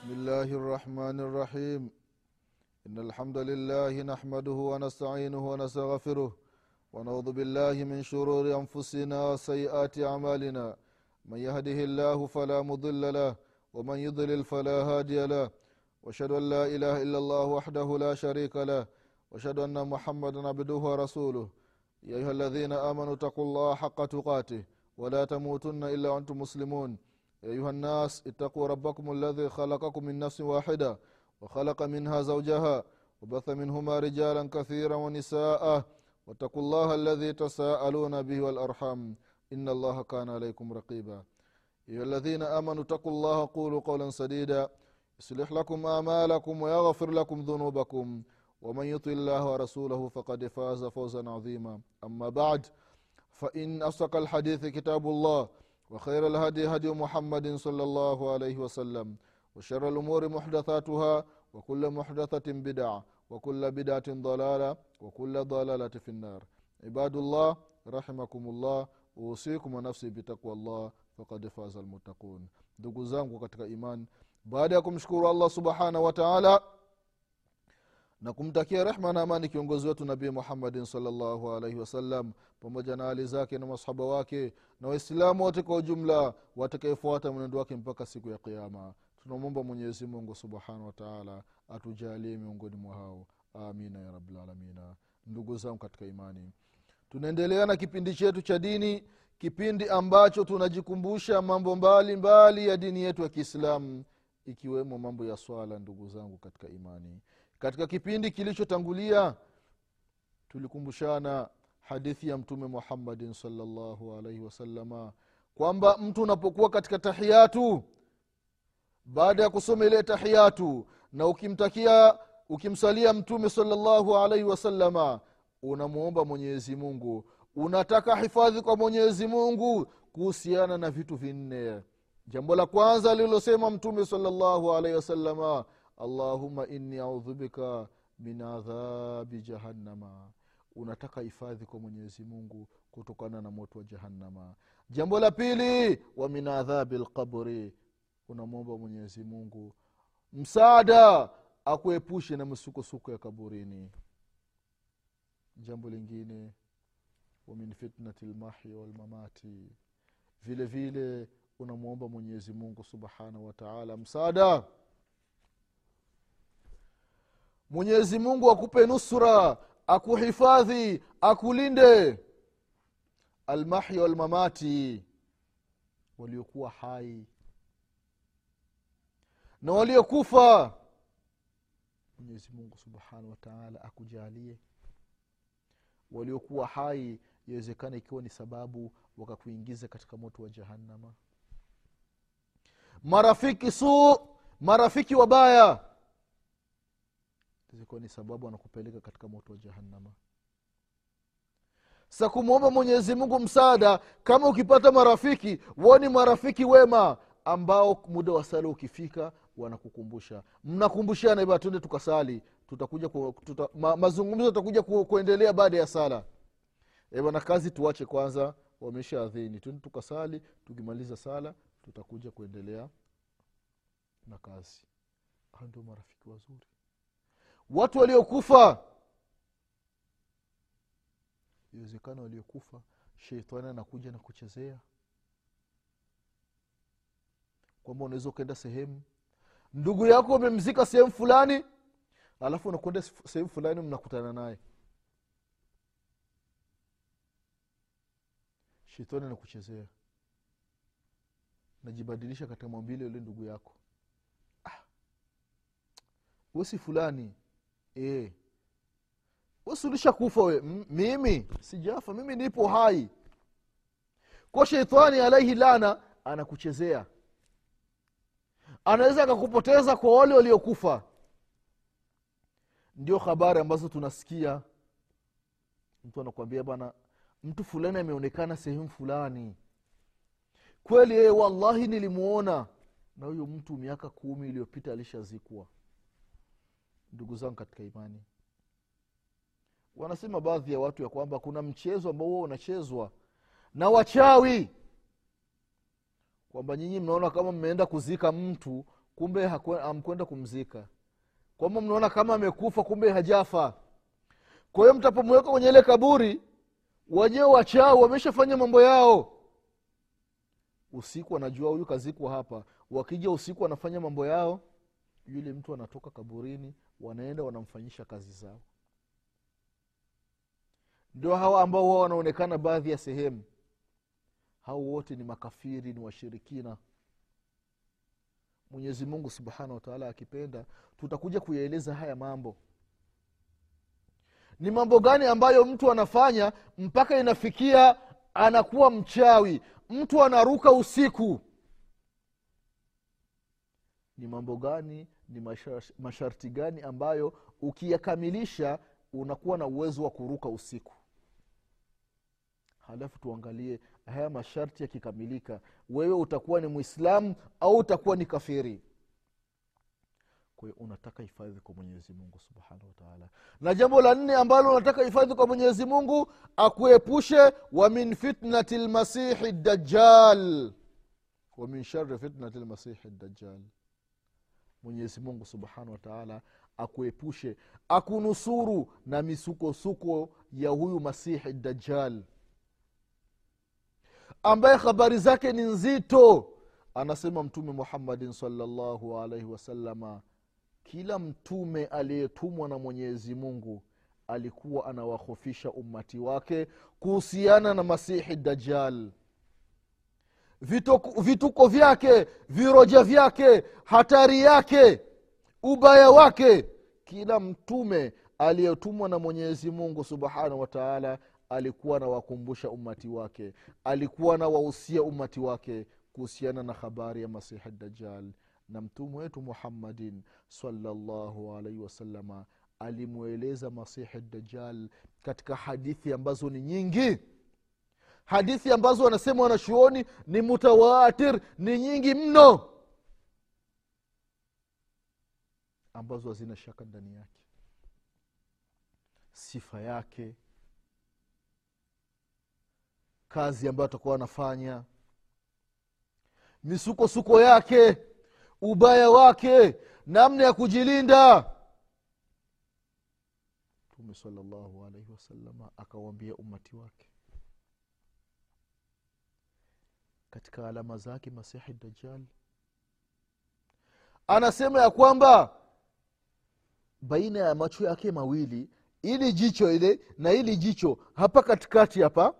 بسم الله الرحمن الرحيم إن الحمد لله نحمده ونستعينه ونستغفره ونعوذ بالله من شرور أنفسنا وسيئات أعمالنا من يهده الله فلا مضل له ومن يضلل فلا هادي له واشهد أن لا إله إلا الله وحده لا شريك له واشهد أن محمدا عبده ورسوله يا أيها الذين آمنوا اتقوا الله حق تقاته ولا تموتن إلا وأنتم مسلمون يا أيها الناس اتقوا ربكم الذي خلقكم من نفس واحدة وخلق منها زوجها وبث منهما رجالا كثيرا ونساء واتقوا الله الذي تساءلون به والأرحام. إن الله كان عليكم رقيبا. أيها الذين آمنوا اتقوا الله قولوا قولا سديدا. يصلح لكم آمالكم ويغفر لكم ذنوبكم. ومن يطع الله ورسوله فقد فاز فوزا عظيما. أما بعد فإن أصدق الحديث كتاب الله وخير الهدي هدي محمد صلى الله عليه وسلم وشر الأمور محدثاتها وكل محدثة بدعة وكل بدعة ضلالة وكل ضلالة في النار. عباد الله رحمكم الله wa nafsi bitakwa llah fakad faza lmuttaqun ndugu zangu katika imani baada ya kumshukuru allah subhanahu na kumtakia rehma na amani kiongozi wetu nabii muhammadin salllahu alaihi wasallam pamoja na hali zake na masahaba wake na waislamu wote kwa ujumla watakaefuata mwenendo wake mpaka siku ya kiama tunamwomba mwenyezi mungu subhanahu wataala atujalie miongoni mwa hao. Amina ya rabilalamina ndugu zangu katika imani tunaendelea na kipindi chetu cha dini kipindi ambacho tunajikumbusha mambo mbalimbali mbali ya dini yetu ya kiislamu ikiwemo mambo ya swala ndugu zangu katika imani katika kipindi kilichotangulia tulikumbushana hadithi ya mtume muhammadin salllahu alaihi wasalama kwamba mtu unapokuwa katika tahiyatu baada ya kusoma ile tahiyatu na ukimtakia ukimsalia mtume salllahu alaihi wasalama unamwomba mwenyezi mungu. Unataka hifadhi kwa mwenyezi mungu kuhusiana na vitu vinne. Jambo la kwanza lililosema mtume salllahu alaihi wasalama allahuma inni audhu bika min adhabi jahannama. Unataka hifadhi kwa mwenyezi mungu kutokana na moto wa jahannama. Jambo la pili wa min adhabi lqabri unamwomba mwenyezi mungu msaada akuepushe na misukosuko ya kaburini. Jambo lingine wa min fitnati lmahya walmamati. Vile vile unamwomba mwenyezi mungu subhanahu wataala msaada mwenyezi mungu akupe nusra akuhifadhi akulinde. Almahya walmamati waliokuwa hai. Na waliokufa mwenyezi mungu subhanahu wataala akujalie. Waliokuwa hai yawezekana ikiwa ni sababu wakakuingiza katika moto wa jahannama. Marafiki su marafiki wabaya zikuwa ni sababu anakupeleka katika moto wa jahannama. Sa kumwomba mungu msaada kama ukipata marafiki woni marafiki wema ambao muda wa sala ukifika wanakukumbusha. Mnakumbushana ba tuende tukasali tutakuja ku, tuta, ma, mazungumzo tutakuja ku, kuendelea baada ya sala. Na kazi tuache kwanza wamesha adhini. Tuende tukasali tukimaliza sala tutakuja kuendelea na kazi. Hao marafiki wazuri watu waliokufa. Iwezekana waliokufa sheitani anakuja na kuchezea. Kwamba unaweza ukaenda sehemu ndugu yako umemzika sehemu fulani alafu unakwenda sehemu fulani mnakutana naye. Shetani anakuchezea. Najibadilisha katika mwambile yule ndugu yako. Ah. wesi fulani e. kufa we? Mimi? Sijafa mimi nipo hai. Kwa sheitani alaihi lana anakuchezea. Anaweza akakupoteza kwa wale waliokufa. Ndio habari ambazo tunasikia. Mtu anakuambia bana mtu fulani ameonekana sehemu fulani. Kweli yeye wallahi nilimwona na huyo mtu miaka kumi iliyopita alishazikwa ndugu zangu katika imani. Wanasema baadhi ya watu ya kwamba kuna mchezo ambao huwa unachezwa na wachawi. Kwamba nyinyi mnaona kama mmeenda kuzika mtu kumbe amkwenda kumzika. Kwamba mnaona kama amekufa kumbe hajafa. Kwa hiyo mtapomweka kwenye ile kaburi wenyewe wachawi wameshafanya mambo yao. Usiku anajua huyu kazikwa hapa. Wakija usiku wanafanya mambo yao yule mtu anatoka kaburini wanaenda wanamfanyisha kazi zao. Ndio hawa ambao wao wanaonekana baadhi ya sehemu. Hao wote ni makafiri ni washirikina. Mwenyezi mungu subhanahu wataala akipenda tutakuja kuyaeleza haya mambo. Ni mambo gani ambayo mtu anafanya mpaka inafikia anakuwa mchawi? Mtu anaruka usiku. Ni mambo gani ni mashar- masharti gani ambayo ukiyakamilisha unakuwa na uwezo wa kuruka usiku? Halafu tuangalie haya masharti yakikamilika wewe utakuwa ni mwislamu au utakuwa ni kafiri? Kwa unataka hifadhi kwa mwenyezi mungu subhanahu wataala na jambo la nne ambalo unataka hifadhi kwa mwenyezi mungu akuepushe wa min fitnati lmasihi dajjal. Wa min shari fitnati lmasihi dajjal mwenyezi mungu subhanahu wataala akuepushe akunusuru na misukosuko ya huyu masihi dajjal ambaye habari zake ni nzito. Anasema mtume muhammadin salllahu alaihi wasalama kila mtume aliyetumwa na mwenyezi mungu alikuwa anawahofisha ummati wake kuhusiana na masihi dajjal vituko, vyake viroja vyake hatari yake ubaya wake. Kila mtume aliyetumwa na mwenyezi mungu subhanahu wa taala alikuwa anawakumbusha ummati wake alikuwa anawahusia ummati wake kuhusiana na habari ya masihi dajal na mtume wetu muhammadin salllahu alaihi wasalama alimweleza masihi dajal katika hadithi ambazo ni nyingi hadithi ambazo wanasema wanachuoni ni mutawatir ni nyingi mno. Ambazo hazina shaka ndani yake. Sifa yake. Kazi ambayo atakuwa anafanya. Misukosuko yake. Ubaya wake. Namna ya kujilinda. Mtume salllahu alaihi wasalama akawambia ummati wake katika alama zake masihi dajjal. Anasema ya kwamba baina ya macho yake mawili ili jicho ile na ili jicho hapa katikati hapa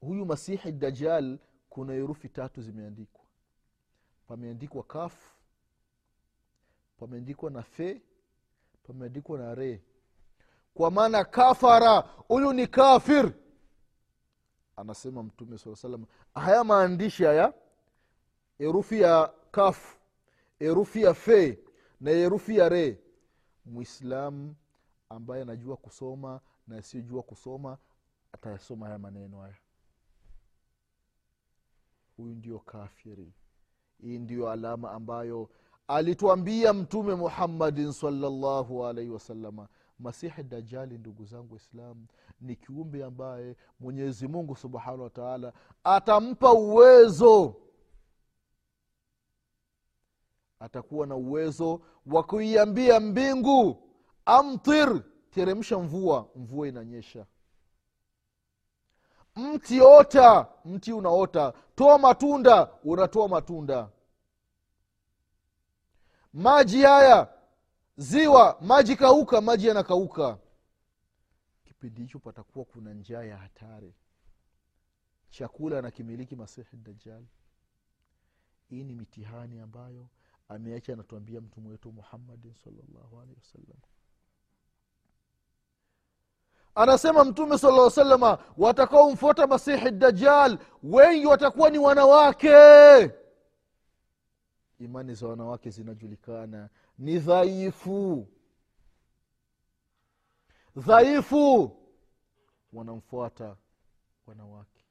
huyu masihi dajjal kuna herufi tatu zimeandikwa. Pameandikwa kaf pameandikwa na fe pameandikwa na re. Kwa maana kafara huyu ni kafir anasema mtume saa salam haya maandishi haya herufi ya kafu herufi ya fe na herufi ya re. Mwislamu ambaye anajua kusoma na asiyojua kusoma atayasoma haya maneno haya. Huyu ndio kafiri. Hii ndiyo alama ambayo alituambia mtume muhammadin salllahu alaihi wasalama masihi dajali ndugu zangu waislamu ni kiumbe ambaye mwenyezi mungu subhanahu wa taala atampa uwezo. Atakuwa na uwezo wa kuiambia mbingu amtir teremsha mvua mvua inanyesha. Mti ota mti unaota. Toa matunda unatoa matunda. Maji haya ziwa maji kauka maji yanakauka. Kipindi hicho patakuwa kuna njaa ya hatari. Chakula anakimiliki masihi dajjal. Hii ni mitihani ambayo ameacha anatuambia mtume wetu muhammadin salllahu alehi wasallam. Anasema mtume sala salama watakaomfuata masihi dajjal wengi watakuwa ni wanawake imani za wanawake zinajulikana. Ni dhaifu. Dhaifu. Wanamfuata wanawake.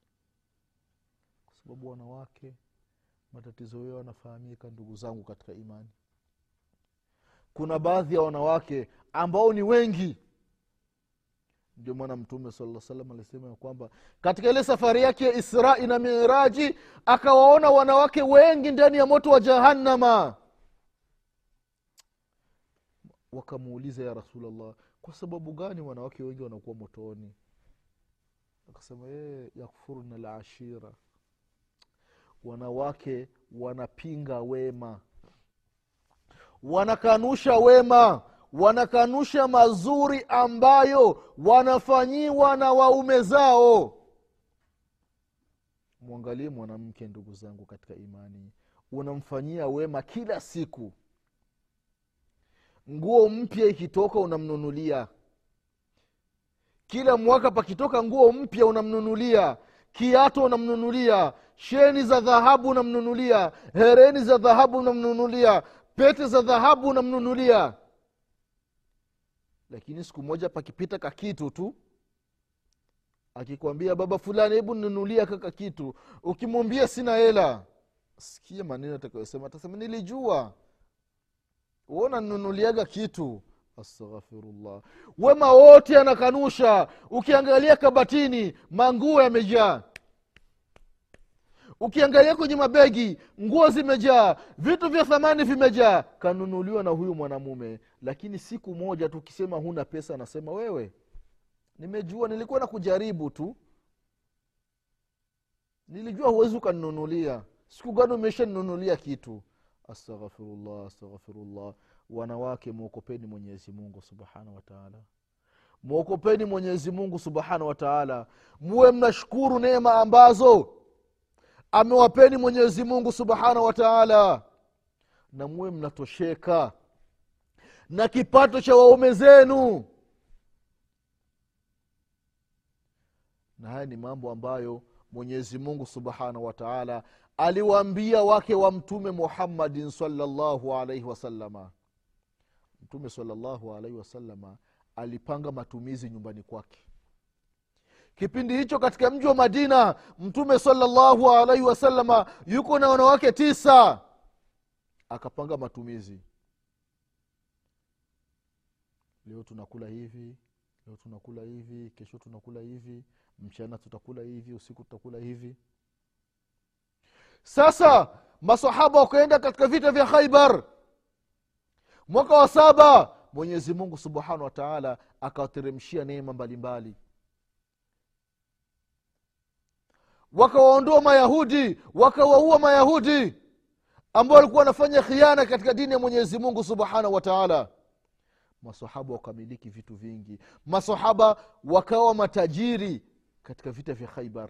Kwa sababu wanawake matatizo yao yanafahamika ndugu zangu katika imani. Kuna baadhi ya wanawake ambao ni wengi ndio maana mtume sala salam alisema ya kwamba katika ile safari yake ya israi na miraji akawaona wanawake wengi ndani ya moto wa jahannama. Wakamuuliza ya rasulllah kwa sababu gani wanawake wengi wanakuwa motoni? Akasema ee yakfurna lashira wanawake wanapinga wema wanakanusha wema wanakanusha mazuri ambayo wanafanyiwa na waume zao. Mwangalie mwanamke ndugu zangu katika imani. Unamfanyia wema kila siku. Nguo mpya ikitoka unamnunulia. Kila mwaka pakitoka nguo mpya unamnunulia. Kiato unamnunulia. Sheni za dhahabu unamnunulia. Hereni za dhahabu unamnunulia. Pete za dhahabu unamnunulia lakini siku moja pakipita kakitu tu akikwambia baba fulani hebu nunulia kaka kitu. Ukimwambia sina hela. Sikia maneno atakayosema. Atasema nilijua. Uona kitu. Astaghfirullah. Wema wote anakanusha. Ukiangalia kabatini manguo yamejaa. Ukiangalia kwenye mabegi nguo zimejaa. Vitu vya thamani vimejaa. Kanunuliwa na huyu mwanamume lakini siku moja tukisema huna pesa anasema wewe nimejua nilikuwa na kujaribu tu. Nilijua huwezi ukaninunulia. Siku gani umeshaninunulia kitu? Astaghfirullah astaghfirullah. Wanawake mwokopeni mwenyezi mungu subhanahu wataala mwokopeni mwenyezi mungu subhanahu wataala muwe mnashukuru neema ambazo amewapeni mwenyezi mungu subhanahu wataala na muwe mnatosheka na kipato cha waume zenu. Na haya ni mambo ambayo mwenyezi mungu subhanahu wataala aliwaambia wake wa mtume muhammadin salllahu alaihi wasalama mtume salllahu alaihi wasalama alipanga matumizi nyumbani kwake. Kipindi hicho katika mji wa madina mtume salllahu alaihi wasalama yuko na wanawake tisa. Akapanga matumizi leo tunakula hivi leo tunakula hivi kesho tunakula hivi mchana tutakula hivi usiku tutakula hivi. Sasa masahaba wakaenda katika vita vya khaibar mwaka wa saba mwenyezi mungu subhanahu wa taala akawateremshia neema mbalimbali. Wakawaondoa mayahudi wakawaua mayahudi ambao walikuwa wanafanya khiana katika dini ya mwenyezi mungu subhanahu wa taala masahaba wakamiliki vitu vingi. Masahaba wakawa matajiri katika vita vya khaibar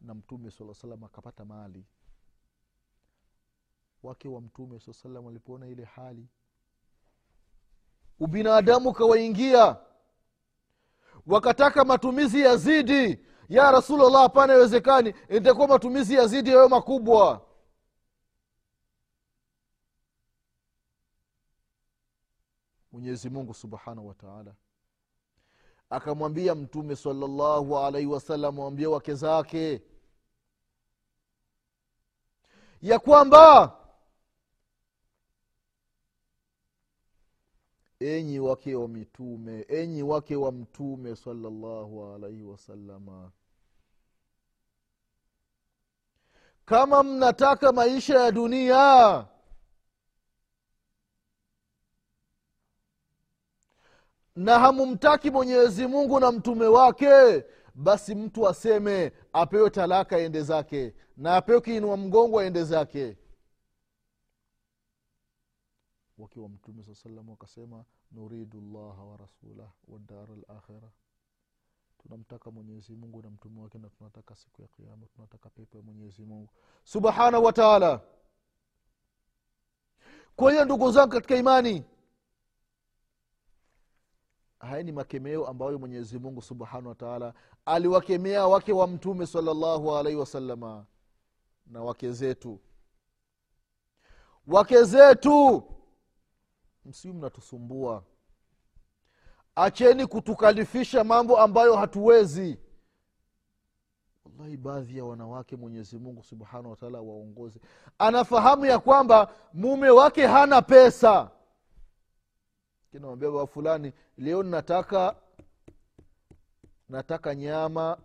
na mtume saa salam akapata mali. Wake wa mtume saa salam walipoona ile hali ubinadamu ukawaingia. Wakataka matumizi ya zidi. Ya rasulllah hapana iwezekani itakuwa matumizi yazidi yayo makubwa mwenyezi mungu subhanahu wataala akamwambia mtume salallahu alaihi wasallam wambie wake zake ya kwamba enyi wake wa mitume enyi wake wa mtume salallahu alaihi wasalama kama mnataka maisha ya dunia na hamumtaki mwenyezi mungu na mtume wake basi mtu aseme apewe talaka aende zake na apewe kiinua mgongo aende zake. Wakiwa mtume saa salam wakasema nuridu llaha wa rasulah wadara lakhira tunamtaka mwenyezi mungu na mtume wake na tunataka siku ya kiama tunataka pepo ya mwenyezi mungu. Subhanahu wa taala. Kwa hiyo ndugu zangu katika imani haya ni makemeo ambayo mwenyezi mungu subhanahu wataala aliwakemea wake wa mtume salallahu alaihi wasalama na wake zetu. Wake zetu! Msiu mnatusumbua. Acheni kutukalifisha mambo ambayo hatuwezi. Wallahi baadhi ya wanawake mwenyezi mungu subhanahu wataala waongoze. Anafahamu ya kwamba mume wake hana pesa kinamwambia baba fulani leo nataka nataka nyama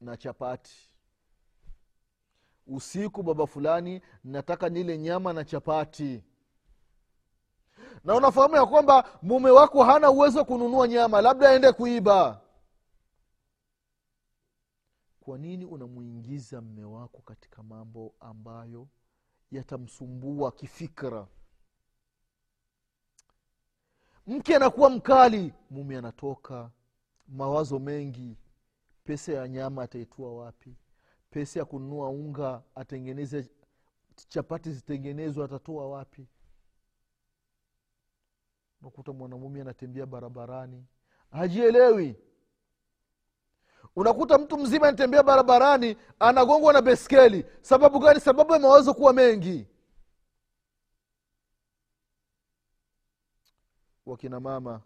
na chapati. Usiku baba fulani nataka nile nyama na chapati. Na unafahamu ya kwamba mume wako hana uwezo wa kununua nyama labda aende kuiba. Kwa nini unamwingiza mme wako katika mambo ambayo yatamsumbua kifikra mke anakuwa mkali. Mume anatoka. Mawazo mengi. Pesa ya nyama ataitua wapi? Pesa ya kununua unga atengeneze chapati zitengenezwa atatoa wapi? Unakuta mwanamume anatembea barabarani. Hajielewi. Unakuta mtu mzima anatembea barabarani anagongwa na beskeli sababu gani? Sababu ya mawazo kuwa mengi wakina mama.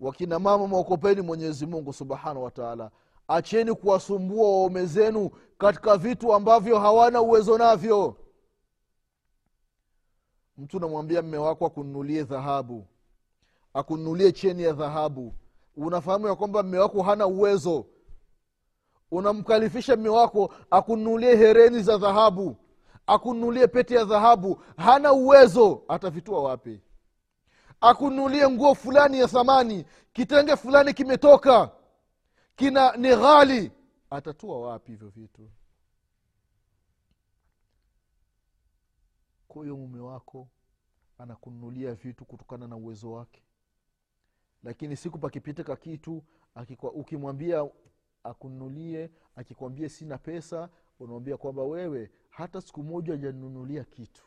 Wakina mama mwokopeni mwenyezi subhanahu wataala acheni kuwasumbua waume zenu katika vitu ambavyo hawana uwezo navyo. Mtu namwambia mme wako akununulie dhahabu. Akununulie cheni ya dhahabu. Unafahamu ya kwamba mme wako hana uwezo. Unamkalifisha mme wako akununulie hereni za dhahabu akununulie pete ya dhahabu hana uwezo atavitua wapi? Akununulie nguo fulani ya thamani kitenge fulani kimetoka kina ni ghali atatua wapi hivyo vitu? Kwa hiyo mume wako anakununulia vitu kutokana na uwezo wake. Lakini siku pakipitika kitu ukimwambia akununulie akikwambia sina pesa unamwambia kwamba wewe hata siku moja ajanunulia kitu.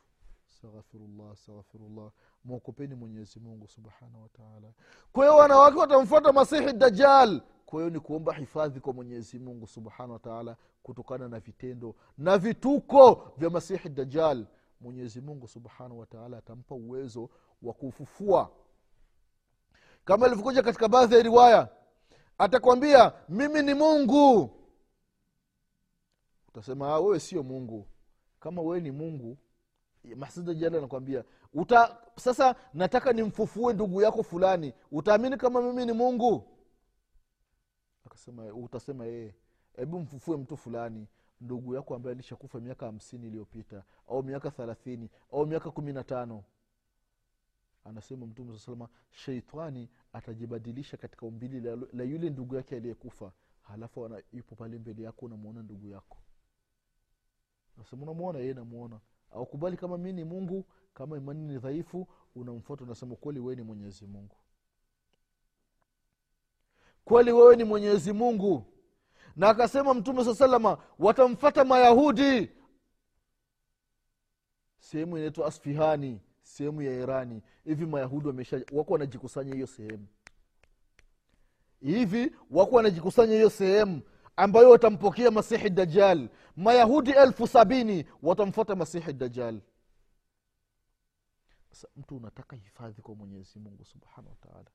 Astaghfirullah astaghfirullah. Mwokopeni mwenyezi mungu subhanahu wataala kwa hiyo wanawake watamfuata masihi dajal kwa hiyo ni kuomba hifadhi kwa mwenyezi mungu subhanahu wataala kutokana na vitendo na vituko vya masihi dajal mwenyezi mungu subhanahu wataala atampa uwezo wa kufufua. Kama ilivyokuja katika baadhi ya riwaya atakwambia mimi ni mungu. Utasema "Ah, wewe sio mungu kama wewe ni mungu masida nakwambia uta sasa nataka nimfufue ndugu yako fulani. Utaamini kama mimi ni mungu? Akasema utasema yeye hebu mfufue mtu fulani ndugu yako ambaye alishakufa miaka hamsini iliyopita au miaka thalathini au miaka kumi na tano. Anasema mtume saa salama sheitani atajibadilisha katika umbili la, la yule ndugu yake aliyekufa halafu yupo pale mbele yako unamwona ndugu yako nasema yeye namwona aukubali kama mi ni mungu kama imani ni dhaifu unamfuata unasema kweli wewe ni mwenyezi mungu. Kweli wewe ni mwenyezi mungu. Na akasema mtume saa salama watamfata mayahudi. Sehemu inaitwa asfihani sehemu ya irani. Hivi mayahudi wamesha wako wanajikusanya hiyo sehemu. Hivi wako wanajikusanya hiyo sehemu ambayo watampokea masihi dajal mayahudi elfu sabini watamfuata masihi dajal sasa mtu unataka hifadhi kwa mwenyezi mungu subhanahu wataala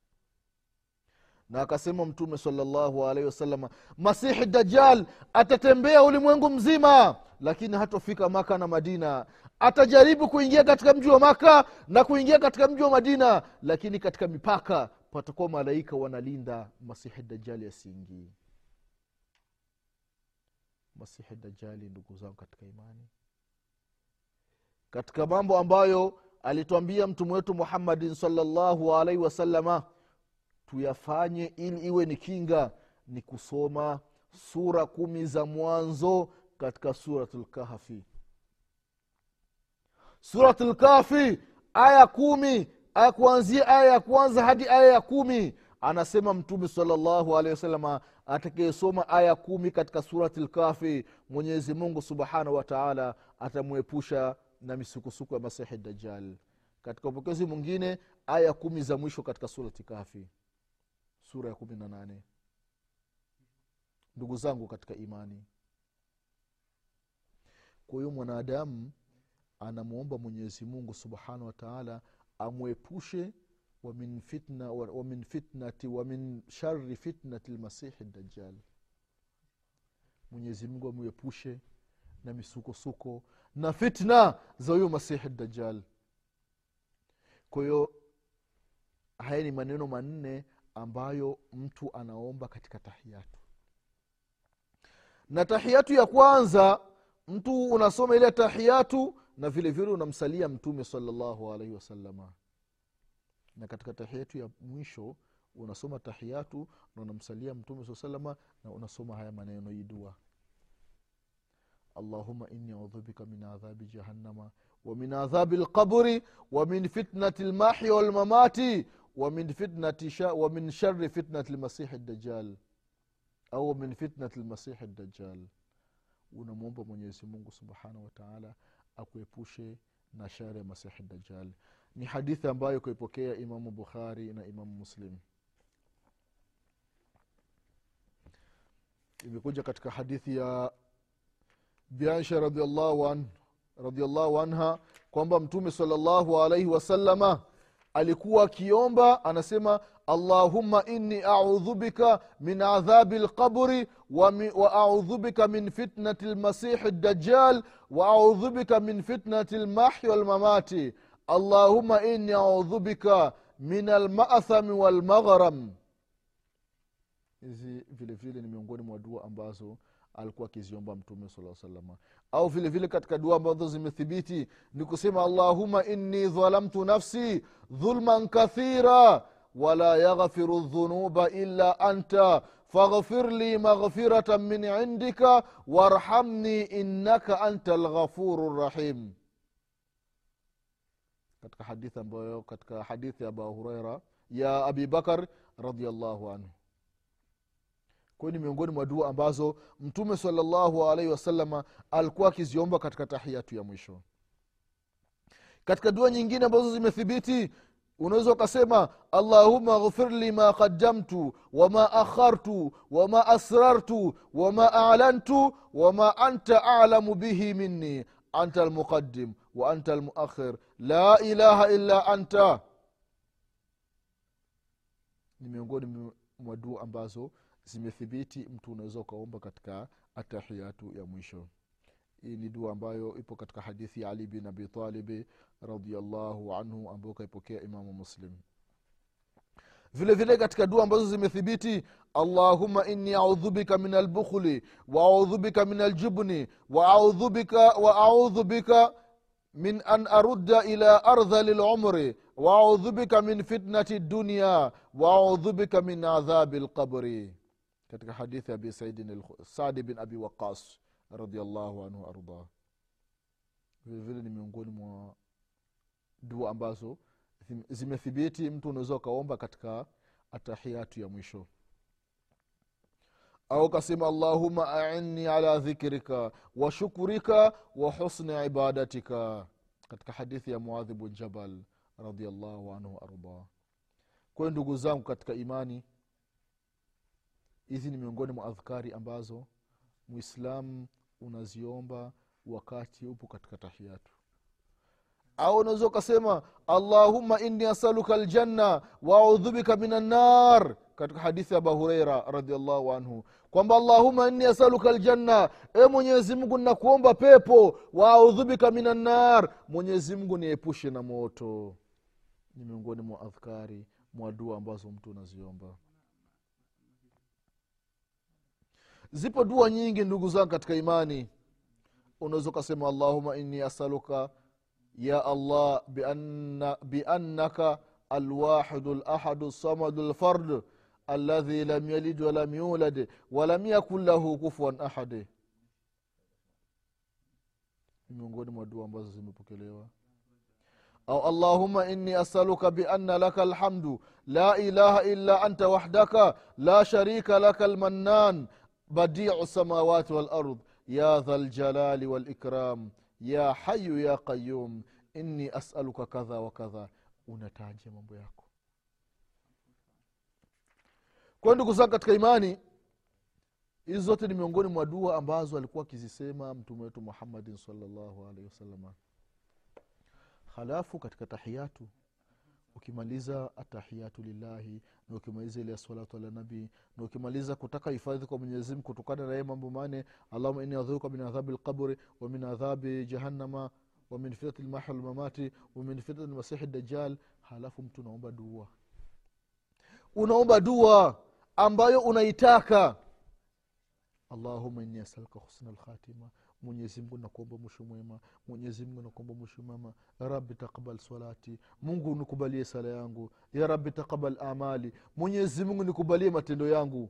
na akasema mtume salllahu alaihi wasalama masihi dajal atatembea ulimwengu mzima lakini hatofika maka na madina. Atajaribu kuingia katika mji wa maka na kuingia katika mji wa madina lakini katika mipaka patakuwa malaika wanalinda masihi dajali asiingii masihi dajali ndugu zangu katika imani. Katika mambo ambayo alitwambia mtume wetu muhammadin salllahu alaihi wasalama tuyafanye ili iwe ni kinga ni kusoma sura kumi za mwanzo katika suratul kahfi aya kumi aya kuanzia aya ya kwanza hadi aya ya kumi anasema mtume salllahu alehi wasalama atakayesoma aya kumi katika surati lkafi mwenyezi mungu subhanahu wataala atamwepusha na misukusuku ya masihi dajal katika upokezi mwingine aya kumi za mwisho katika surati kafi sura ya kumi na nane. Ndugu zangu katika imani kwa hiyo mwanadamu anamwomba mwenyezi mungu subhanahu wataala amwepushe wamin فتنة ومن فتنة ومن shari fitnati lmasihi dajjal mwenyezi mungu amwepushe na misukosuko na fitna za huyo masihi dajjal kwa hiyo haya ni maneno manne ambayo mtu anaomba katika tahiyatu. Na tahiyatu ya kwanza mtu unasoma ile tahiyatu na vile vile unamsalia mtume salallahu alaihi wasalama na katika tahiyatu ya mwisho unasoma tahiyatu na unamsalia mtume saa salama na unasoma haya maneno hii dua allahuma inni audhu bika min adhabi jahannama ومن عذاب القبر ومن فتنة المحيا والممات ومن فتنة شا ومن شر فتنة المسيح الدجال au min fitnati lmasihi dajjal unamwomba mwenyezi mungu subhanahu wataala akuepushe na shari ya masihi dajjal ni hadithi ambayo kuipokea imamu bukhari na imamu muslim. Imekuja katika hadithi ya biaisha radiallahu an radiallahu anha kwamba mtume salllahu alaihi wasalama alikuwa akiomba anasema allahumma inni audhu bika min adhabi lqabri wa bika min fitnati lmasihi dajjal wa audhu bika min fitnati lmahyi walmamati allahumma inni audhu bika min almathami walmaghram hizi vile vile ni miongoni mwa dua ambazo alikuwa akiziomba mtume saa salama au vile vile katika dua ambazo zimethibiti ni kusema allahuma inni dhalamtu nafsi dhulman kathira wala yaghfiru dhunuba illa anta faghfir li maghfiratan min indika warhamni innaka anta lghafuru rahim katika hadithi ambayo katika hadithi ya abu ya abi bakar radiallahu anhu. Kwayo ni miongoni mwa dua ambazo mtume salallahu alaihi wasalama alikuwa akiziomba katika tahiyatu ya mwisho. Katika dua nyingine ambazo zimethibiti unaweza ukasema allahuma ghfir li ma qadamtu wama akhartu wama asrartu wama alantu wama anta alamu bihi minni anta almuqadim wa anta almuakhir. La ilaha illa anta. Ni miongoni mwa dua ambazo zimethibiti mtu unaweza ukaomba katika atahiyatu ya mwisho. Hii ni dua ambayo ipo katika hadithi ya ali bin abitalibi radiallahu anhu ambayo kaipokea imamu muslim. Vile vile katika dua ambazo zimethibiti allahuma inni audhu bika min albukhli waaudhu bika min aljubni waaudhu bika min an arudda ila ardhali lumri waaudhu bika min fitnati dunya waaudhu bika min adhabi lqabri katika hadithi abi saidin sadi bin abi waqas radiallahu anhu ardah vilevile ni miongoni mwa dua ambazo zimethibiti mtu unaweza ukaomba katika atahiyatu ya mwisho au kasema allahuma ainni ala dhikrika wa shukrika wa husni ibadatika. Katika hadithi ya muadhi bun jabal radiallahu anhu ardah kwayo ndugu zangu katika imani hizi ni miongoni mwa adhkari ambazo mwislamu unaziomba wakati upo katika tahiyatu. Au unaweza ukasema allahuma inni asaluka ljanna waaudhubika min annar katika hadithi ya abu hureira radiallahu anhu kwamba allahuma inni asaluka ljanna e mwenyezi mungu nnakuomba pepo. Waaudhubika minannar min annar mwenyezi mungu niepushe na moto. Ni miongoni mwa adhkari mwa dua ambazo mtu unaziomba zipo dua nyingi ndugu zangu katika imani. Unaweza ukasema allahuma inni asaluka. Ya allah bianna, biannaka alwahidu lahadu samadu lfard aladhi lam yalid walam yulad walam yakun lahu kufuan ahadi miongoni mwa dua ambazo zimepokelewa. Au allahuma inni asaluka bianna laka alhamdu la ilaha illa anta wahdaka la sharika laka almannan badiu samawati walard ya dha ljalali walikram ya hayu ya qayum inni asaluka kadha wa kadha. Unataja mambo yako kwa ndugu zangu katika imani hizi zote ni miongoni mwa dua ambazo alikuwa akizisema mtume wetu muhammadin salllahu alaihi wasalama halafu katika tahiyatu ukimaliza atahiyatu lillahi na ukimaliza ile salatu ala nabii na ukimaliza kutaka hifadhi kwa mwenyezimngu kutokana na yeye mambo mane allahuma ini adhuruka min adhabi lqabri wa min adhabi jahannama wa min fitnati lmahi walmamati wa min fitnati lmasihi dajjal. Halafu mtu unaomba dua. Unaomba dua ambayo unaitaka. Allahuma inni asalka husna lkhatima mwenyezimngu nakuomba mwisho mwema. Mwenyezimngu nakuomba mwisho mwema. Yarabi takbal salati. Mungu nikubalie sala yangu. Ya rabi takabal amali. Mwenyezimngu nikubalie matendo yangu.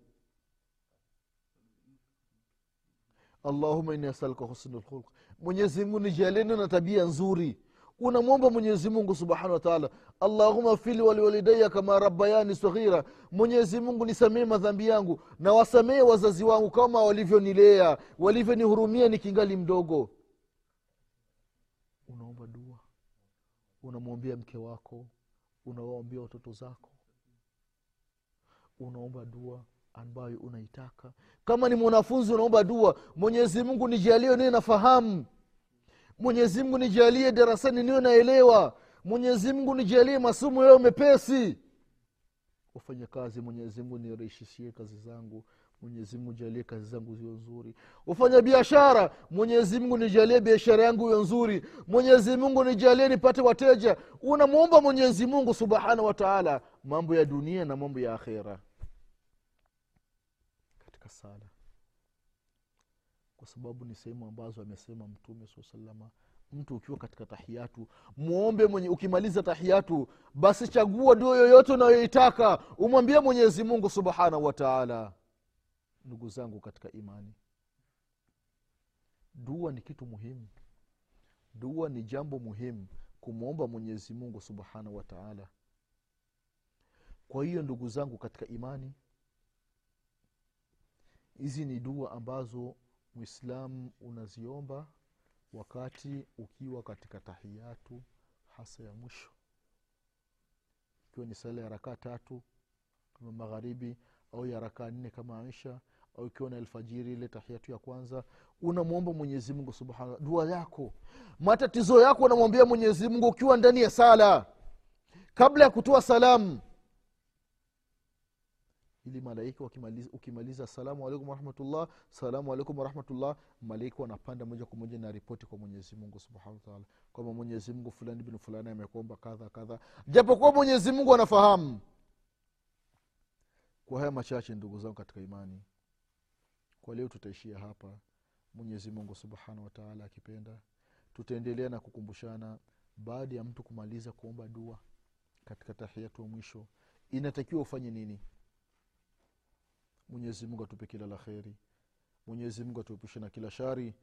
Allahuma inni asalka husna lkhulq mwenyezimngu nijaleni na tabia nzuri unamwomba mwenyezimungu subhanahu wataala allahuma fili waliwalidaya kama rabbayani saghira. Mwenyezimungu nisamee madhambi yangu na wasamee wazazi wangu kama walivyonilea walivyonihurumia nikingali mdogo. Unaomba dua unamwombea mke wako unawaombea watoto zako. Unaomba dua ambayo unaitaka. Kama ni mwanafunzi unaomba dua. Mwenyezi mungu nijalie niwe nafahamu mwenyezi mungu nijalie darasani niwe naelewa. Mwenyezi mungu nijalie masomo yao mepesi. Wafanya kazi mwenyezi mungu kazi zangu. Mwenyezi mungu jalie kazi zangu ziwe nzuri. Ufanya biashara mwenyezi mungu nijalie biashara yangu iwe nzuri. Mwenyezi mungu nijalie nipate wateja. Unamwomba mwenyezi mungu subhanahu wataala mambo ya dunia na mambo ya akhera. Katika sala kwa sababu ni sehemu ambazo amesema mtume saa salama mtu ukiwa katika tahiyatu mwombe mwenye ukimaliza tahiyatu basi chagua ndio yoyote unayoitaka umwambie mwenyezi mungu subhanahu wataala ndugu zangu katika imani dua ni kitu muhimu. Dua ni jambo muhimu kumwomba mwenyezi mungu subhanahu wataala kwa hiyo ndugu zangu katika imani hizi ni dua ambazo mwislamu unaziomba wakati ukiwa katika tahiyatu hasa ya mwisho. Ikiwa ni sala ya rakaa tatu kama magharibi au ya rakaa nne kama aisha au ikiwa na alfajiri ile tahiyatu ya kwanza unamwomba mwenyezimungu subhana dua yako. Matatizo yako unamwambia mwenyezimungu ukiwa ndani ya sala. Kabla ya kutoa salamu ili malaika ukimaliza, ukimaliza salamu alaikum warahmatullah salamu alaikum warahmatullah malaika wanapanda moja kwa moja na ripoti kwa mwenyezi mungu subhanahu wataala kwamba mwenyezi mungu fulani bin fulani amekuomba kadha kadha. Japokuwa mwenyezi mungu anafahamu. Kwa haya machache ndugu zangu katika imani kwa leo tutaishia hapa. Mwenyezi mungu subhanahu wataala akipenda tutaendelea na kukumbushana baada ya mtu kumaliza kuomba dua katika tahiyatu wa mwisho. Inatakiwa ufanye nini mwenyezi mungu atupe kila la kheri mwenyezi atuepushe na kila shari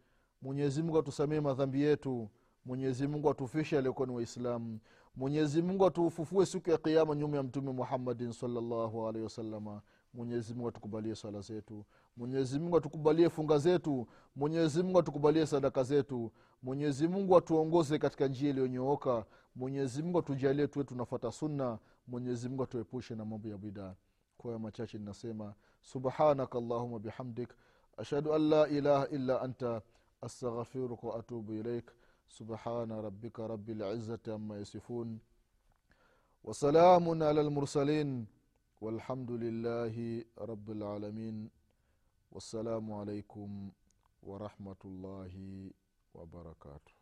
mwenyezi mungu atusamee madhambi yetu mwenyezi mungu atufishe aliokuwa ni waislamu mwenyezi atufufue siku ya kiama nyuma ya mtume muhammadin salllahu wasalama mwenyezi atukubalie swala zetu mwenyezi atukubalie funga zetu mwenyezi atukubalie sadaka zetu mwenyezi atuongoze katika njia iliyonyooka mwenyezi atujalie tuwe tunafata sunna mwenyezi atuepushe na mambo ya bidaa kwa machache ninasema subhanaka allahuma bihamdik ashhadu an la ilaha illa anta astaghfiruka waatubu ilaik subhana rabika rabi lizati ama yasifun wasalamun ala lmursalin والحمد لله رب العالمين والسلام عليكم ورحمة الله وبركاته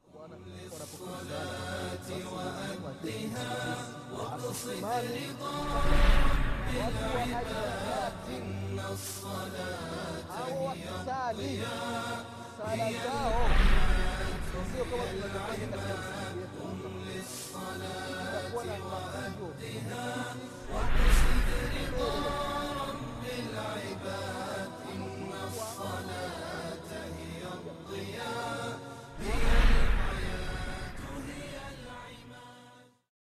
إن الصلاة هي الضياء هي العماد للصلاة وأهدها وقصد رضا رب العباد إن الصلاة هي الضياء هي